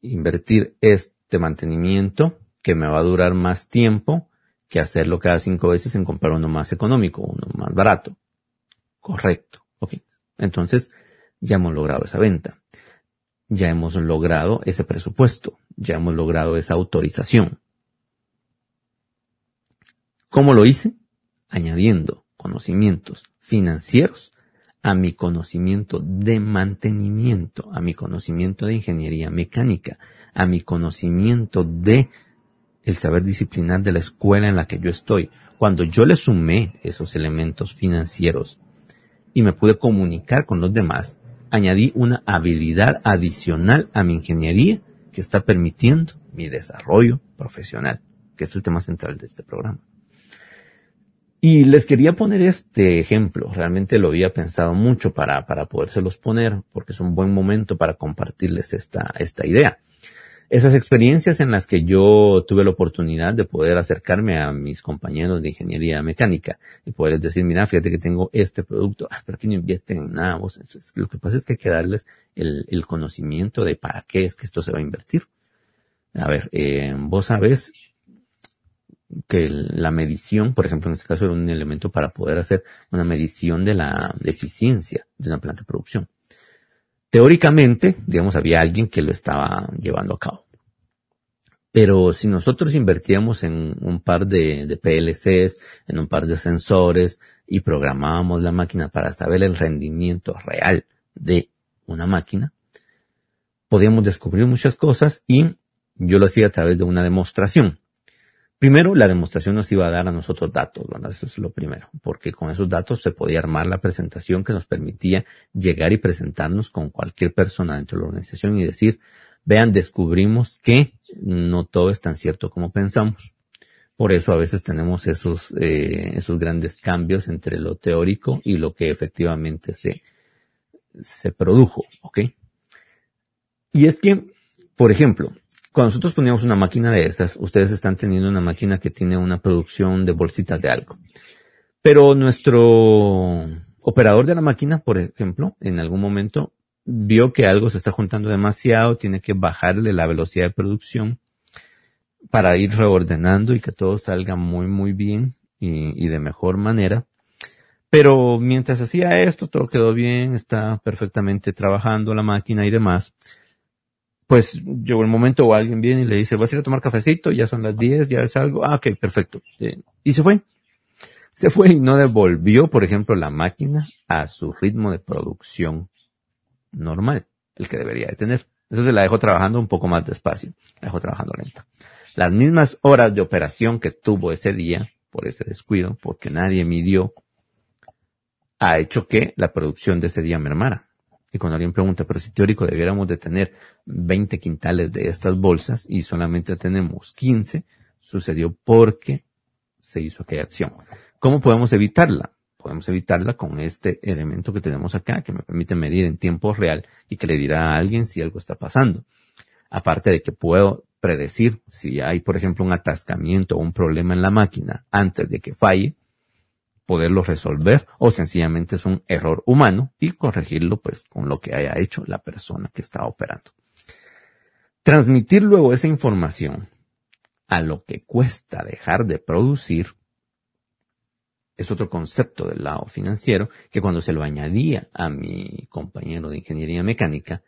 invertir este mantenimiento que me va a durar más tiempo que hacerlo cada cinco veces en comprar uno más económico, uno más barato. Correcto. Ok. Entonces, ya hemos logrado esa venta. Ya hemos logrado ese presupuesto. Ya hemos logrado esa autorización. ¿Cómo lo hice? Añadiendo conocimientos financieros a mi conocimiento de mantenimiento, a mi conocimiento de ingeniería mecánica, a mi conocimiento de el saber disciplinar de la escuela en la que yo estoy. Cuando yo le sumé esos elementos financieros y me pude comunicar con los demás, añadí una habilidad adicional a mi ingeniería que está permitiendo mi desarrollo profesional, que es el tema central de este programa. Y les quería poner este ejemplo. Realmente lo había pensado mucho para, para podérselos poner, porque es un buen momento para compartirles esta, esta idea esas experiencias en las que yo tuve la oportunidad de poder acercarme a mis compañeros de ingeniería mecánica y poderles decir, mira, fíjate que tengo este producto, ah, pero aquí no invierten en nada, vos. lo que pasa es que hay que darles el, conocimiento de para qué es que esto se va a invertir. A ver, eh, vos sabes que la medición, por ejemplo, en este caso era un elemento para poder hacer una medición de la eficiencia de una planta de producción teóricamente, digamos, había alguien que lo estaba llevando a cabo. Pero si nosotros invertíamos en un par de, PLCs, en un par de sensores y programábamos la máquina para saber el rendimiento real de una máquina, podíamos descubrir muchas cosas y yo lo hacía a través de una demostración. Primero, la demostración nos iba a dar a nosotros datos, ¿verdad? Eso es lo primero, porque con esos datos se podía armar la presentación que nos permitía llegar y presentarnos con cualquier persona dentro de la organización y decir, vean, descubrimos que no todo es tan cierto como pensamos. Por eso a veces tenemos esos, eh, esos grandes cambios entre lo teórico y lo que efectivamente se, se produjo, ¿ok? Y es que, por ejemplo, cuando nosotros poníamos una máquina de estas, ustedes están teniendo una máquina que tiene una producción de bolsitas de algo. Pero nuestro operador de la máquina, por ejemplo, en algún momento vio que algo se está juntando demasiado, tiene que bajarle la velocidad de producción para ir reordenando y que todo salga muy, muy bien y, y de mejor manera. Pero mientras hacía esto, todo quedó bien, está perfectamente trabajando la máquina y demás. Pues llegó el momento o alguien viene y le dice, vas a ir a tomar cafecito, ya son las 10, ya es algo. Ah, ok, perfecto. Eh, y se fue. Se fue y no devolvió, por ejemplo, la máquina a su ritmo de producción normal, el que debería de tener. Entonces la dejó trabajando un poco más despacio, la dejó trabajando lenta. Las mismas horas de operación que tuvo ese día, por ese descuido, porque nadie midió ha hecho que la producción de ese día mermara. Y cuando alguien pregunta, pero si teórico debiéramos de tener 20 quintales de estas bolsas y solamente tenemos 15, sucedió porque se hizo aquella acción. ¿Cómo podemos evitarla? Podemos evitarla con este elemento que tenemos acá, que me permite medir en tiempo real y que le dirá a alguien si algo está pasando. Aparte de que puedo predecir si hay, por ejemplo, un atascamiento o un problema en la máquina antes de que falle, poderlo resolver o sencillamente es un error humano y corregirlo pues con lo que haya hecho la persona que está operando. Transmitir luego esa información a lo que cuesta dejar de producir es otro concepto del lado financiero que cuando se lo añadía a mi compañero de ingeniería mecánica,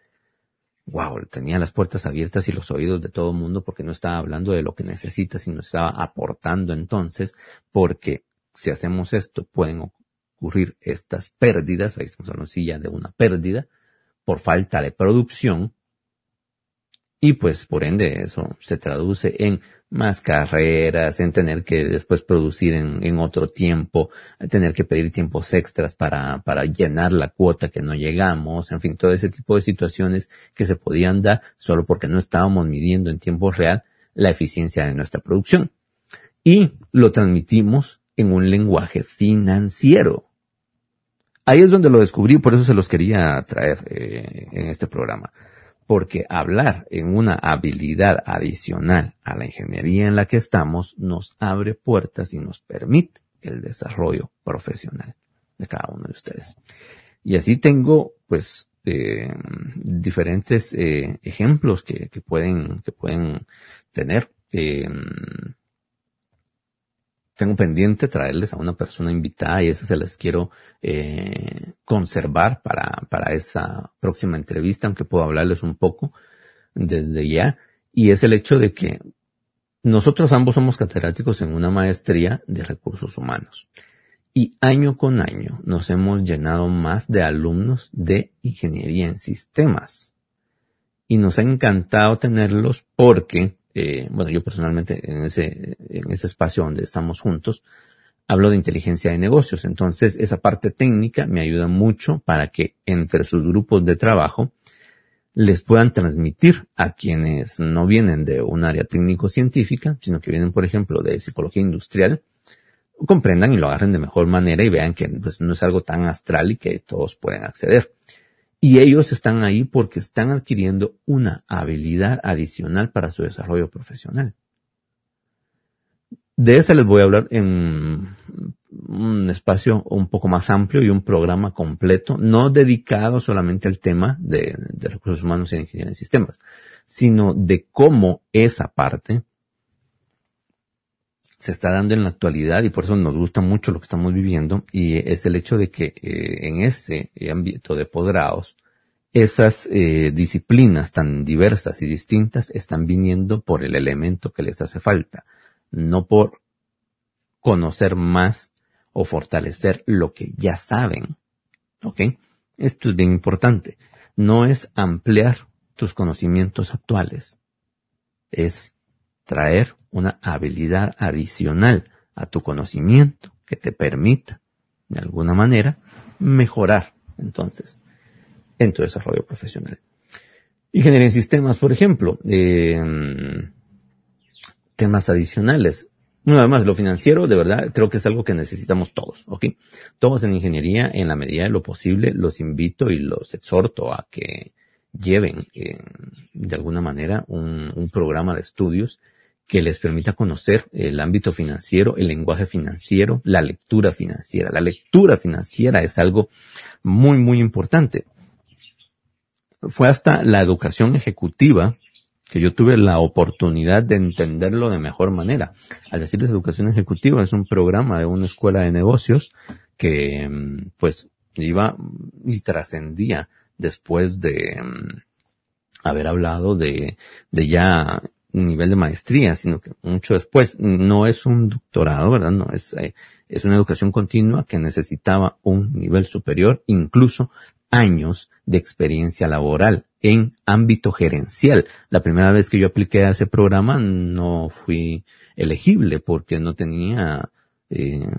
wow, tenía las puertas abiertas y los oídos de todo el mundo porque no estaba hablando de lo que necesita, sino estaba aportando entonces porque si hacemos esto, pueden ocurrir estas pérdidas, ahí estamos hablando de una pérdida, por falta de producción, y pues por ende eso se traduce en más carreras, en tener que después producir en, otro tiempo, tener que pedir tiempos extras para, para llenar la cuota que no llegamos, en fin, todo ese tipo de situaciones que se podían dar solo porque no estábamos midiendo en tiempo real la eficiencia de nuestra producción. Y lo transmitimos en un lenguaje financiero. Ahí es donde lo descubrí, por eso se los quería traer eh, en este programa. Porque hablar en una habilidad adicional a la ingeniería en la que estamos nos abre puertas y nos permite el desarrollo profesional de cada uno de ustedes. Y así tengo, pues, eh, diferentes eh, ejemplos que, que, pueden, que pueden tener tengo pendiente traerles a una persona invitada y esa se las quiero eh, conservar para, para esa próxima entrevista, aunque puedo hablarles un poco desde ya. Y es el hecho de que nosotros ambos somos catedráticos en una maestría de recursos humanos. Y año con año nos hemos llenado más de alumnos de ingeniería en sistemas. Y nos ha encantado tenerlos porque eh, bueno, yo personalmente en ese, en ese espacio donde estamos juntos, hablo de inteligencia de negocios. Entonces, esa parte técnica me ayuda mucho para que entre sus grupos de trabajo les puedan transmitir a quienes no vienen de un área técnico-científica, sino que vienen, por ejemplo, de psicología industrial, comprendan y lo agarren de mejor manera y vean que pues, no es algo tan astral y que todos pueden acceder. Y ellos están ahí porque están adquiriendo una habilidad adicional para su desarrollo profesional. De esa les voy a hablar en un espacio un poco más amplio y un programa completo, no dedicado solamente al tema de, recursos humanos y ingeniería de sistemas, sino de cómo esa parte se está dando en la actualidad y por eso nos gusta mucho lo que estamos viviendo y es el hecho de que eh, en ese ámbito de posgrados esas eh, disciplinas tan diversas y distintas están viniendo por el elemento que les hace falta, no por conocer más o fortalecer lo que ya saben. ¿Ok? Esto es bien importante. No es ampliar tus conocimientos actuales, es traer una habilidad adicional a tu conocimiento que te permita, de alguna manera, mejorar entonces en tu desarrollo profesional. Ingeniería en sistemas, por ejemplo, eh, temas adicionales. Una vez más, lo financiero, de verdad, creo que es algo que necesitamos todos, ¿ok? Todos en ingeniería, en la medida de lo posible, los invito y los exhorto a que lleven de alguna manera un, programa de estudios que les permita conocer el ámbito financiero, el lenguaje financiero, la lectura financiera. La lectura financiera es algo muy, muy importante. Fue hasta la educación ejecutiva que yo tuve la oportunidad de entenderlo de mejor manera. Al decirles educación ejecutiva, es un programa de una escuela de negocios que, mm, pues, iba y trascendía después de mm, haber hablado de, de ya nivel de maestría, sino que mucho después. No es un doctorado, ¿verdad? No, es, eh, es una educación continua que necesitaba un nivel superior, incluso años de experiencia laboral en ámbito gerencial. La primera vez que yo apliqué a ese programa no fui elegible porque no tenía eh,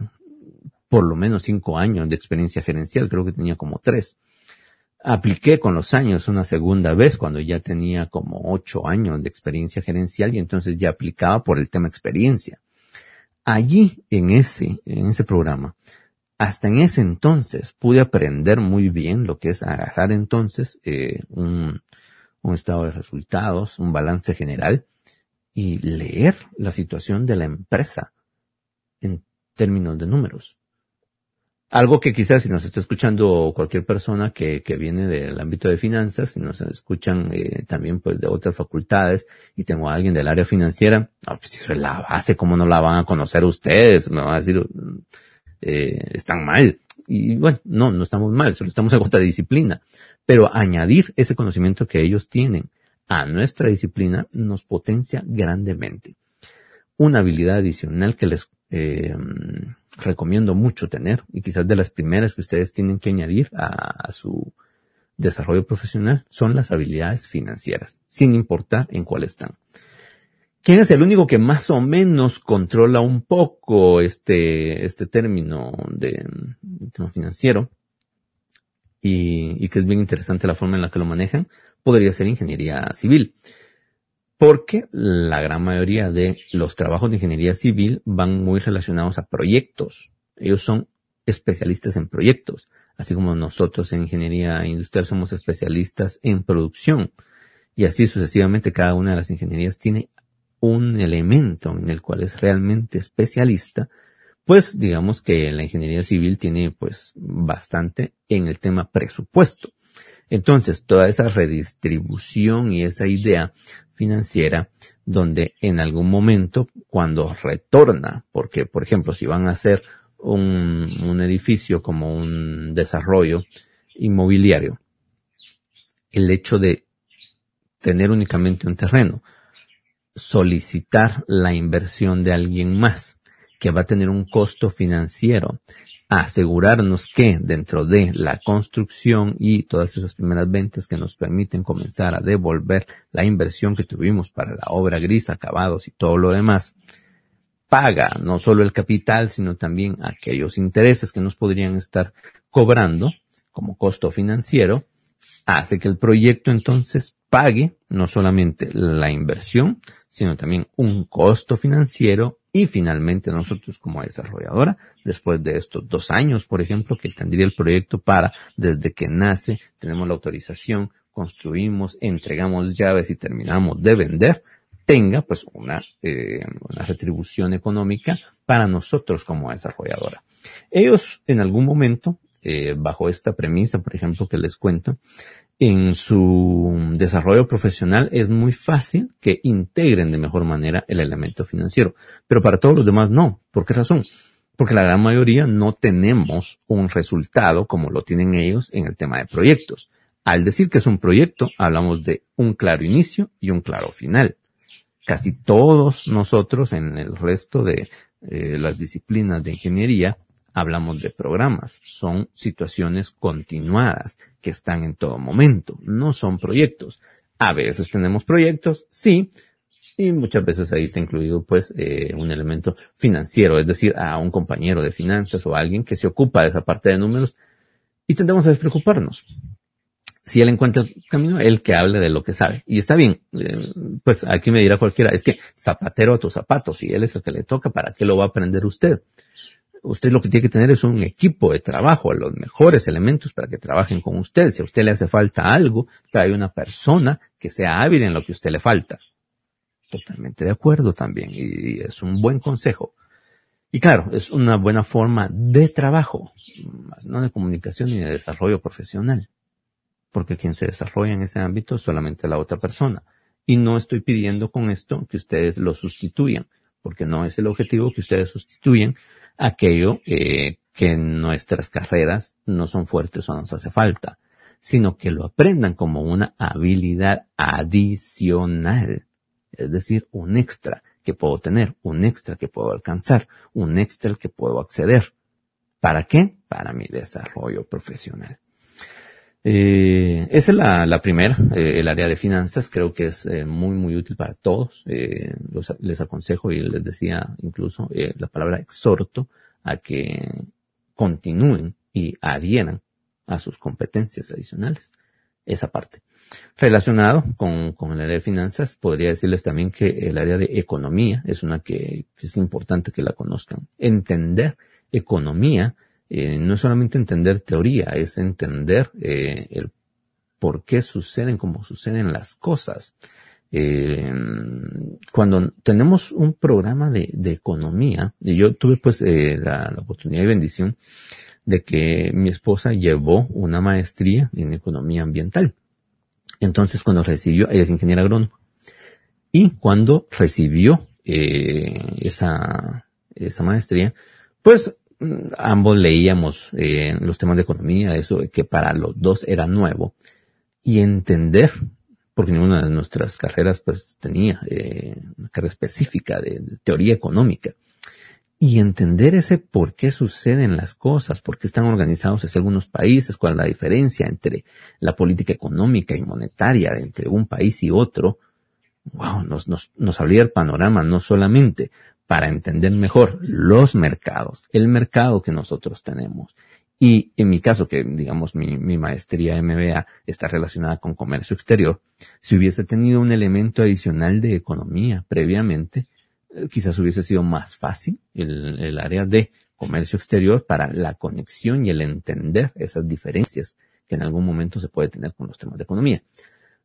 por lo menos cinco años de experiencia gerencial, creo que tenía como tres. Apliqué con los años una segunda vez cuando ya tenía como ocho años de experiencia gerencial y entonces ya aplicaba por el tema experiencia. Allí, en ese, en ese programa, hasta en ese entonces pude aprender muy bien lo que es agarrar entonces eh, un, un estado de resultados, un balance general y leer la situación de la empresa en términos de números. Algo que quizás si nos está escuchando cualquier persona que, que viene del ámbito de finanzas, si nos escuchan eh, también pues de otras facultades y tengo a alguien del área financiera, pues eso es la base, ¿cómo no la van a conocer ustedes? Me van a decir, eh, están mal. Y bueno, no, no estamos mal, solo estamos en otra disciplina. Pero añadir ese conocimiento que ellos tienen a nuestra disciplina nos potencia grandemente. Una habilidad adicional que les eh, recomiendo mucho tener y quizás de las primeras que ustedes tienen que añadir a su desarrollo profesional son las habilidades financieras, sin importar en cuál están. ¿Quién es el único que más o menos controla un poco este, este término de, tema financiero? Y, y, que es bien interesante la forma en la que lo manejan, podría ser ingeniería civil. Porque la gran mayoría de los trabajos de ingeniería civil van muy relacionados a proyectos. Ellos son especialistas en proyectos, así como nosotros en ingeniería industrial somos especialistas en producción. Y así sucesivamente cada una de las ingenierías tiene un elemento en el cual es realmente especialista, pues digamos que la ingeniería civil tiene pues bastante en el tema presupuesto. Entonces, toda esa redistribución y esa idea financiera donde en algún momento cuando retorna, porque por ejemplo, si van a hacer un, un edificio como un desarrollo inmobiliario, el hecho de tener únicamente un terreno, solicitar la inversión de alguien más que va a tener un costo financiero, asegurarnos que dentro de la construcción y todas esas primeras ventas que nos permiten comenzar a devolver la inversión que tuvimos para la obra gris, acabados y todo lo demás, paga no solo el capital, sino también aquellos intereses que nos podrían estar cobrando como costo financiero, hace que el proyecto entonces pague no solamente la inversión, sino también un costo financiero y finalmente nosotros como desarrolladora, después de estos dos años, por ejemplo, que tendría el proyecto para, desde que nace, tenemos la autorización, construimos, entregamos llaves y terminamos de vender, tenga pues una, eh, una retribución económica para nosotros como desarrolladora. Ellos en algún momento, eh, bajo esta premisa, por ejemplo, que les cuento, en su desarrollo profesional es muy fácil que integren de mejor manera el elemento financiero. Pero para todos los demás no. ¿Por qué razón? Porque la gran mayoría no tenemos un resultado como lo tienen ellos en el tema de proyectos. Al decir que es un proyecto, hablamos de un claro inicio y un claro final. Casi todos nosotros en el resto de eh, las disciplinas de ingeniería hablamos de programas, son situaciones continuadas que están en todo momento, no son proyectos. A veces tenemos proyectos, sí, y muchas veces ahí está incluido pues eh, un elemento financiero, es decir, a un compañero de finanzas o a alguien que se ocupa de esa parte de números y tendemos a despreocuparnos. Si él encuentra el camino, él que hable de lo que sabe. Y está bien, eh, pues aquí me dirá cualquiera, es que zapatero a tus zapatos, y él es el que le toca, ¿para qué lo va a aprender usted? Usted lo que tiene que tener es un equipo de trabajo, los mejores elementos para que trabajen con usted. Si a usted le hace falta algo, trae una persona que sea hábil en lo que a usted le falta. Totalmente de acuerdo también y es un buen consejo. Y claro, es una buena forma de trabajo, más no de comunicación ni de desarrollo profesional. Porque quien se desarrolla en ese ámbito es solamente la otra persona. Y no estoy pidiendo con esto que ustedes lo sustituyan, porque no es el objetivo que ustedes sustituyan aquello eh, que en nuestras carreras no son fuertes o nos hace falta, sino que lo aprendan como una habilidad adicional, es decir, un extra que puedo tener, un extra que puedo alcanzar, un extra al que puedo acceder. ¿Para qué? Para mi desarrollo profesional. Eh, esa es la, primera, eh, el área de finanzas, creo que es eh, muy, muy útil para todos. Les aconsejo y les decía incluso la palabra exhorto a que continúen y adhieran a sus competencias adicionales. Esa parte. Relacionado con, con, el área de finanzas, podría decirles también que el área de economía es una que es importante que la conozcan. Entender economía eh, no es solamente entender teoría, es entender eh, el por qué suceden como suceden las cosas. Eh, cuando tenemos un programa de, economía, y yo tuve pues eh, la, la, oportunidad y bendición de que mi esposa llevó una maestría en economía ambiental. Entonces, cuando recibió, ella es ingeniera agrónoma, y cuando recibió eh, esa, esa maestría, pues ambos leíamos eh, los temas de economía, eso que para los dos era nuevo, y entender, porque ninguna de nuestras carreras pues tenía eh, una carrera específica de, de teoría económica, y entender ese por qué suceden las cosas, por qué están organizados hacia algunos países, cuál es la diferencia entre la política económica y monetaria entre un país y otro, wow, nos, nos, nos abría el panorama no solamente para entender mejor los mercados, el mercado que nosotros tenemos. Y en mi caso, que digamos mi, mi maestría MBA está relacionada con comercio exterior, si hubiese tenido un elemento adicional de economía previamente, eh, quizás hubiese sido más fácil el, el, área de comercio exterior para la conexión y el entender esas diferencias que en algún momento se puede tener con los temas de economía.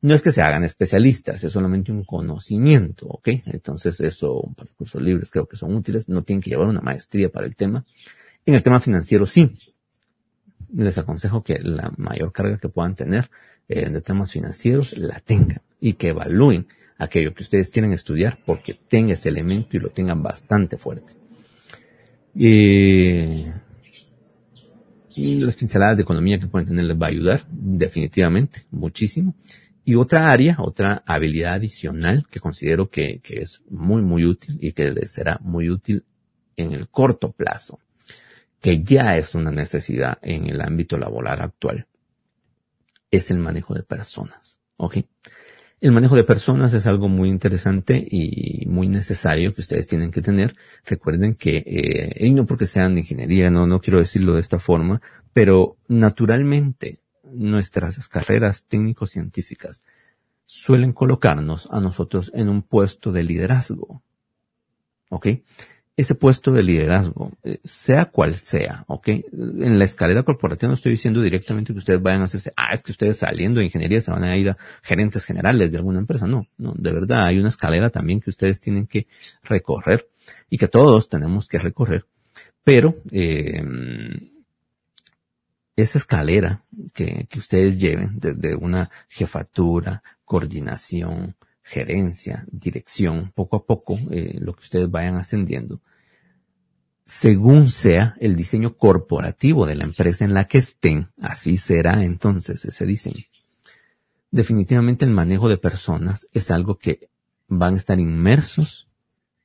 No es que se hagan especialistas, es solamente un conocimiento, ¿ok? Entonces eso, para cursos libres creo que son útiles, no tienen que llevar una maestría para el tema. En el tema financiero sí. Les aconsejo que la mayor carga que puedan tener eh, de temas financieros la tengan y que evalúen aquello que ustedes quieren estudiar porque tenga ese elemento y lo tengan bastante fuerte. Y las pinceladas de economía que pueden tener les va a ayudar definitivamente muchísimo. Y otra área, otra habilidad adicional que considero que, que es muy, muy útil y que les será muy útil en el corto plazo, que ya es una necesidad en el ámbito laboral actual, es el manejo de personas. ¿Ok? El manejo de personas es algo muy interesante y muy necesario que ustedes tienen que tener. Recuerden que, eh, y no porque sean de ingeniería, no, no quiero decirlo de esta forma, pero naturalmente nuestras carreras técnico-científicas suelen colocarnos a nosotros en un puesto de liderazgo. ¿Ok? ese puesto de liderazgo, eh, sea cual sea, ¿ok? En la escalera corporativa no estoy diciendo directamente que ustedes vayan a hacerse, ah, es que ustedes saliendo de ingeniería se van a ir a gerentes generales de alguna empresa. No, no, de verdad hay una escalera también que ustedes tienen que recorrer y que todos tenemos que recorrer. Pero, eh, esa escalera que, que ustedes lleven desde una jefatura, coordinación, gerencia, dirección, poco a poco, eh, lo que ustedes vayan ascendiendo, según sea el diseño corporativo de la empresa en la que estén, así será entonces ese diseño. Definitivamente el manejo de personas es algo que van a estar inmersos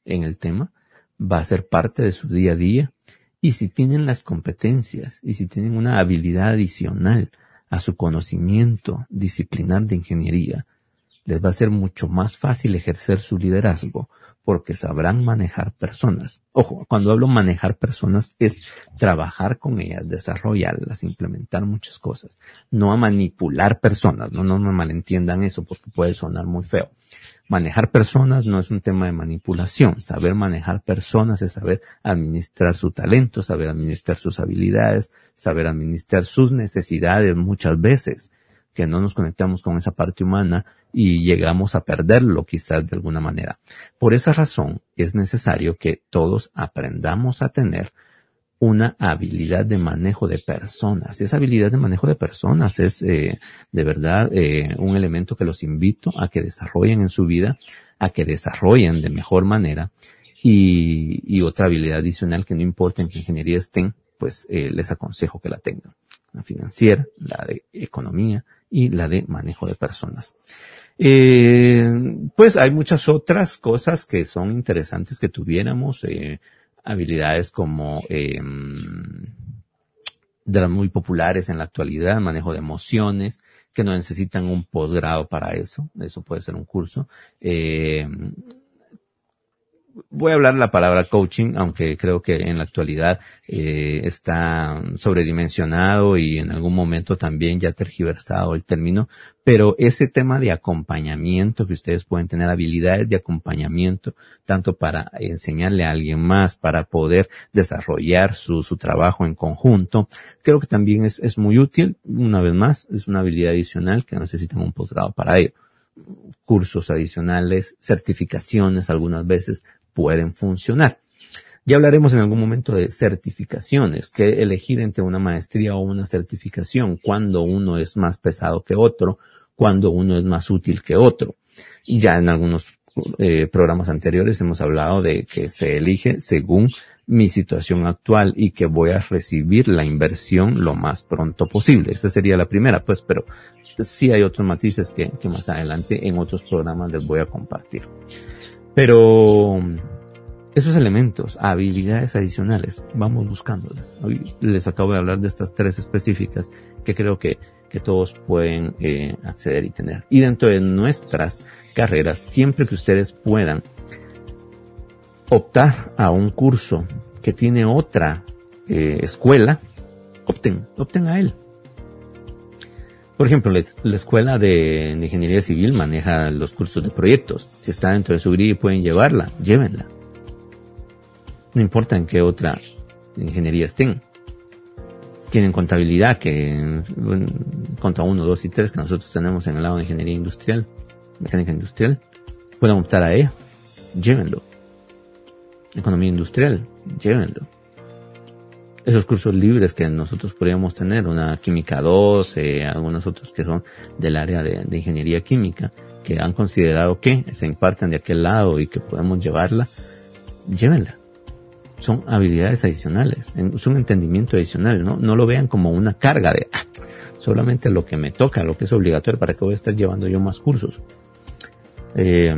en el tema, va a ser parte de su día a día, y si tienen las competencias y si tienen una habilidad adicional a su conocimiento disciplinar de ingeniería, les va a ser mucho más fácil ejercer su liderazgo porque sabrán manejar personas. Ojo, cuando hablo manejar personas es trabajar con ellas, desarrollarlas, implementar muchas cosas, no a manipular personas, no, no me malentiendan eso porque puede sonar muy feo. Manejar personas no es un tema de manipulación. Saber manejar personas es saber administrar su talento, saber administrar sus habilidades, saber administrar sus necesidades muchas veces, que no nos conectamos con esa parte humana y llegamos a perderlo quizás de alguna manera. Por esa razón es necesario que todos aprendamos a tener una habilidad de manejo de personas. esa habilidad de manejo de personas es eh, de verdad eh, un elemento que los invito a que desarrollen en su vida, a que desarrollen de mejor manera y, y otra habilidad adicional que no importa en qué ingeniería estén, pues eh, les aconsejo que la tengan. La financiera, la de economía y la de manejo de personas. Eh, pues hay muchas otras cosas que son interesantes que tuviéramos, eh, habilidades como eh, de las muy populares en la actualidad, manejo de emociones, que no necesitan un posgrado para eso, eso puede ser un curso. Voy a hablar la palabra coaching, aunque creo que en la actualidad eh, está sobredimensionado y en algún momento también ya tergiversado el término, pero ese tema de acompañamiento que ustedes pueden tener habilidades de acompañamiento, tanto para enseñarle a alguien más, para poder desarrollar su, su trabajo en conjunto, creo que también es, es muy útil. Una vez más, es una habilidad adicional que necesitan un posgrado para ello cursos adicionales, certificaciones algunas veces pueden funcionar. Ya hablaremos en algún momento de certificaciones, que elegir entre una maestría o una certificación, cuando uno es más pesado que otro, cuando uno es más útil que otro. Ya en algunos eh, programas anteriores hemos hablado de que se elige según mi situación actual y que voy a recibir la inversión lo más pronto posible. Esa sería la primera, pues, pero sí hay otros matices que, que más adelante en otros programas les voy a compartir. Pero esos elementos, habilidades adicionales, vamos buscándolas. Hoy les acabo de hablar de estas tres específicas que creo que, que todos pueden eh, acceder y tener. Y dentro de nuestras carreras, siempre que ustedes puedan optar a un curso que tiene otra eh, escuela, opten, opten a él. Por ejemplo, la escuela de, ingeniería civil maneja los cursos de proyectos. Si está dentro de su grid y pueden llevarla, llévenla. No importa en qué otra ingeniería estén. Tienen contabilidad que contra uno, dos y tres que nosotros tenemos en el lado de ingeniería industrial, mecánica industrial. Pueden optar a ella, llévenlo. Economía industrial, llévenlo esos cursos libres que nosotros podríamos tener, una química 2, eh, algunos otros que son del área de, ingeniería química, que han considerado que se imparten de aquel lado y que podemos llevarla, llévenla. Son habilidades adicionales, es un entendimiento adicional, ¿no? No lo vean como una carga de ah, solamente lo que me toca, lo que es obligatorio, para que voy a estar llevando yo más cursos. Eh,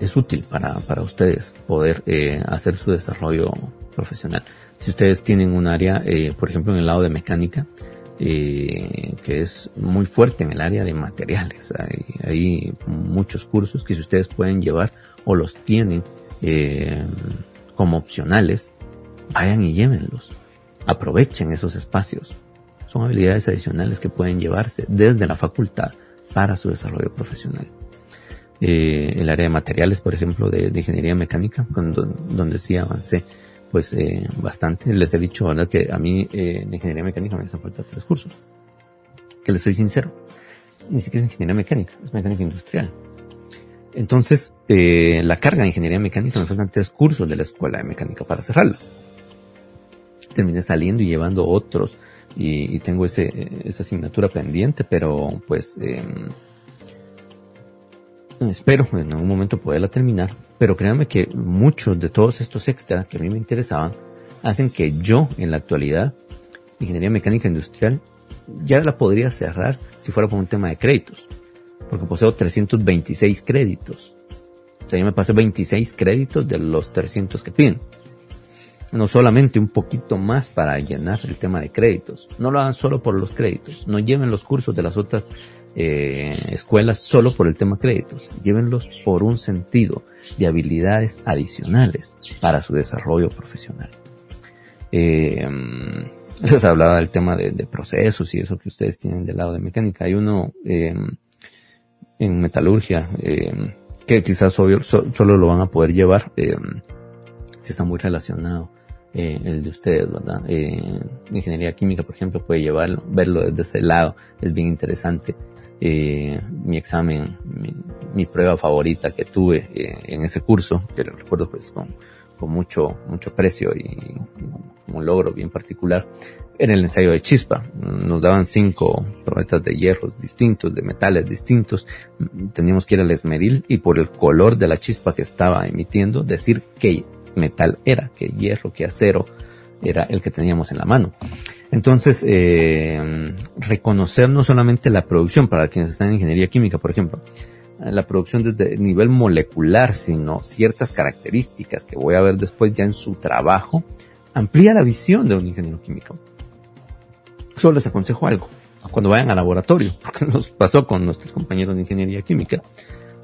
es útil para, para ustedes poder eh, hacer su desarrollo profesional. Si ustedes tienen un área, eh, por ejemplo, en el lado de mecánica, eh, que es muy fuerte en el área de materiales, hay, hay, muchos cursos que si ustedes pueden llevar o los tienen como opcionales, vayan y llévenlos. Aprovechen esos espacios. Son habilidades adicionales que pueden llevarse desde la facultad para su desarrollo profesional eh, el área de materiales, por ejemplo, de, ingeniería mecánica, donde, sí avancé pues eh, bastante. Les he dicho, ¿verdad? Que a mí eh, de ingeniería mecánica me hacen falta tres cursos. Que les soy sincero. Ni siquiera es ingeniería mecánica, es mecánica industrial. Entonces, eh, la carga de ingeniería mecánica me faltan tres cursos de la escuela de mecánica para cerrarla. Terminé saliendo y llevando otros y, y tengo ese, esa asignatura pendiente, pero pues eh, espero en algún momento poderla terminar, pero créanme que muchos de todos estos extras que a mí me interesaban hacen que yo en la actualidad, ingeniería mecánica industrial, ya la podría cerrar si fuera por un tema de créditos, porque poseo 326 créditos. O sea, yo me pasé 26 créditos de los 300 que piden. No solamente un poquito más para llenar el tema de créditos. No lo hagan solo por los créditos. No lleven los cursos de las otras eh, escuelas solo por el tema créditos, llévenlos por un sentido de habilidades adicionales para su desarrollo profesional. Eh, les hablaba del tema de, procesos y eso que ustedes tienen del lado de mecánica. Hay uno eh, en metalurgia eh, que quizás obvio, solo lo van a poder llevar eh, si está muy relacionado eh, el de ustedes, ¿verdad? Eh, ingeniería química, por ejemplo, puede llevarlo, verlo desde ese lado, es bien interesante. Eh, mi examen, mi, prueba favorita que tuve eh, en ese curso, que lo recuerdo pues con, mucho, mucho precio y un logro bien particular, en el ensayo de chispa. Nos daban cinco probetas de hierros distintos, de metales distintos. Teníamos que ir al esmeril y por el color de la chispa que estaba emitiendo decir qué metal era, qué hierro, qué acero era el que teníamos en la mano. Entonces, eh, reconocer no solamente la producción, para quienes están en ingeniería química, por ejemplo, la producción desde nivel molecular, sino ciertas características que voy a ver después ya en su trabajo, amplía la visión de un ingeniero químico solo les aconsejo algo. Cuando vayan al laboratorio, porque nos pasó con nuestros compañeros de ingeniería química,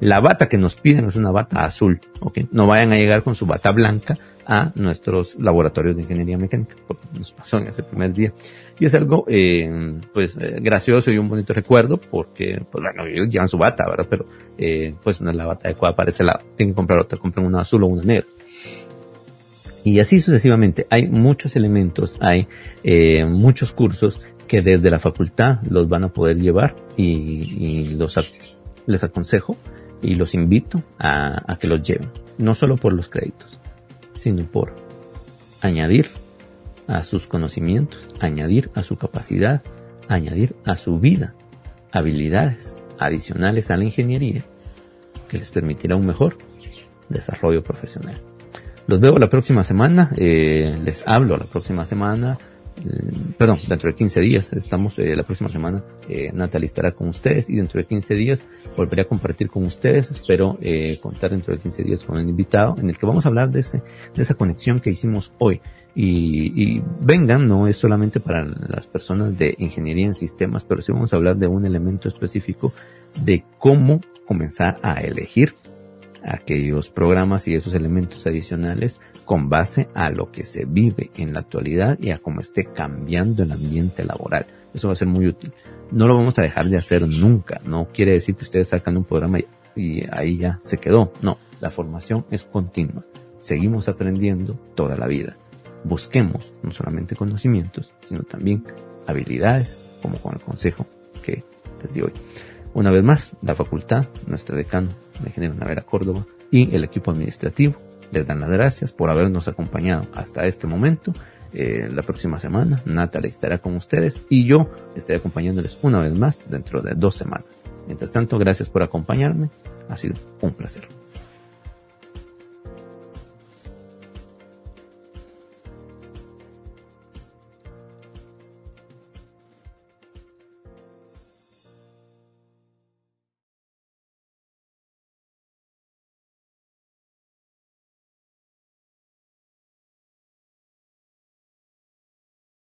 la bata que nos piden es una bata azul, ¿ok? No vayan a llegar con su bata blanca a nuestros laboratorios de ingeniería mecánica, porque nos pasó en ese primer día. Y es algo, eh, pues, eh, gracioso y un bonito recuerdo, porque, pues, bueno, ellos llevan su bata, ¿verdad? Pero, eh, pues, no es la bata adecuada para ese lado. Tienen que comprar otra, compren una azul o una negra. Y así sucesivamente. Hay muchos elementos, hay eh, muchos cursos que desde la facultad los van a poder llevar y, los les aconsejo y los invito a, a que los lleven. No solo por los créditos, sino por añadir a sus conocimientos, añadir a su capacidad, añadir a su vida habilidades adicionales a la ingeniería que les permitirá un mejor desarrollo profesional. Los veo la próxima semana, eh, les hablo la próxima semana, perdón, dentro de 15 días, estamos eh, la próxima semana, eh, Natalie estará con ustedes y dentro de 15 días volveré a compartir con ustedes, espero eh, contar dentro de 15 días con un invitado en el que vamos a hablar de, ese, de esa conexión que hicimos hoy. Y, y, vengan, no es solamente para las personas de ingeniería en sistemas, pero sí vamos a hablar de un elemento específico de cómo comenzar a elegir aquellos programas y esos elementos adicionales con base a lo que se vive en la actualidad y a cómo esté cambiando el ambiente laboral. Eso va a ser muy útil. No lo vamos a dejar de hacer nunca. No quiere decir que ustedes sacan un programa y ahí ya se quedó. No, la formación es continua. Seguimos aprendiendo toda la vida. Busquemos no solamente conocimientos, sino también habilidades, como con el consejo que les di hoy. Una vez más, la facultad, nuestro decano, de Ingeniero Navera Córdoba y el equipo administrativo les dan las gracias por habernos acompañado hasta este momento. Eh, la próxima semana Natalie estará con ustedes y yo estaré acompañándoles una vez más dentro de dos semanas. Mientras tanto, gracias por acompañarme. Ha sido un placer.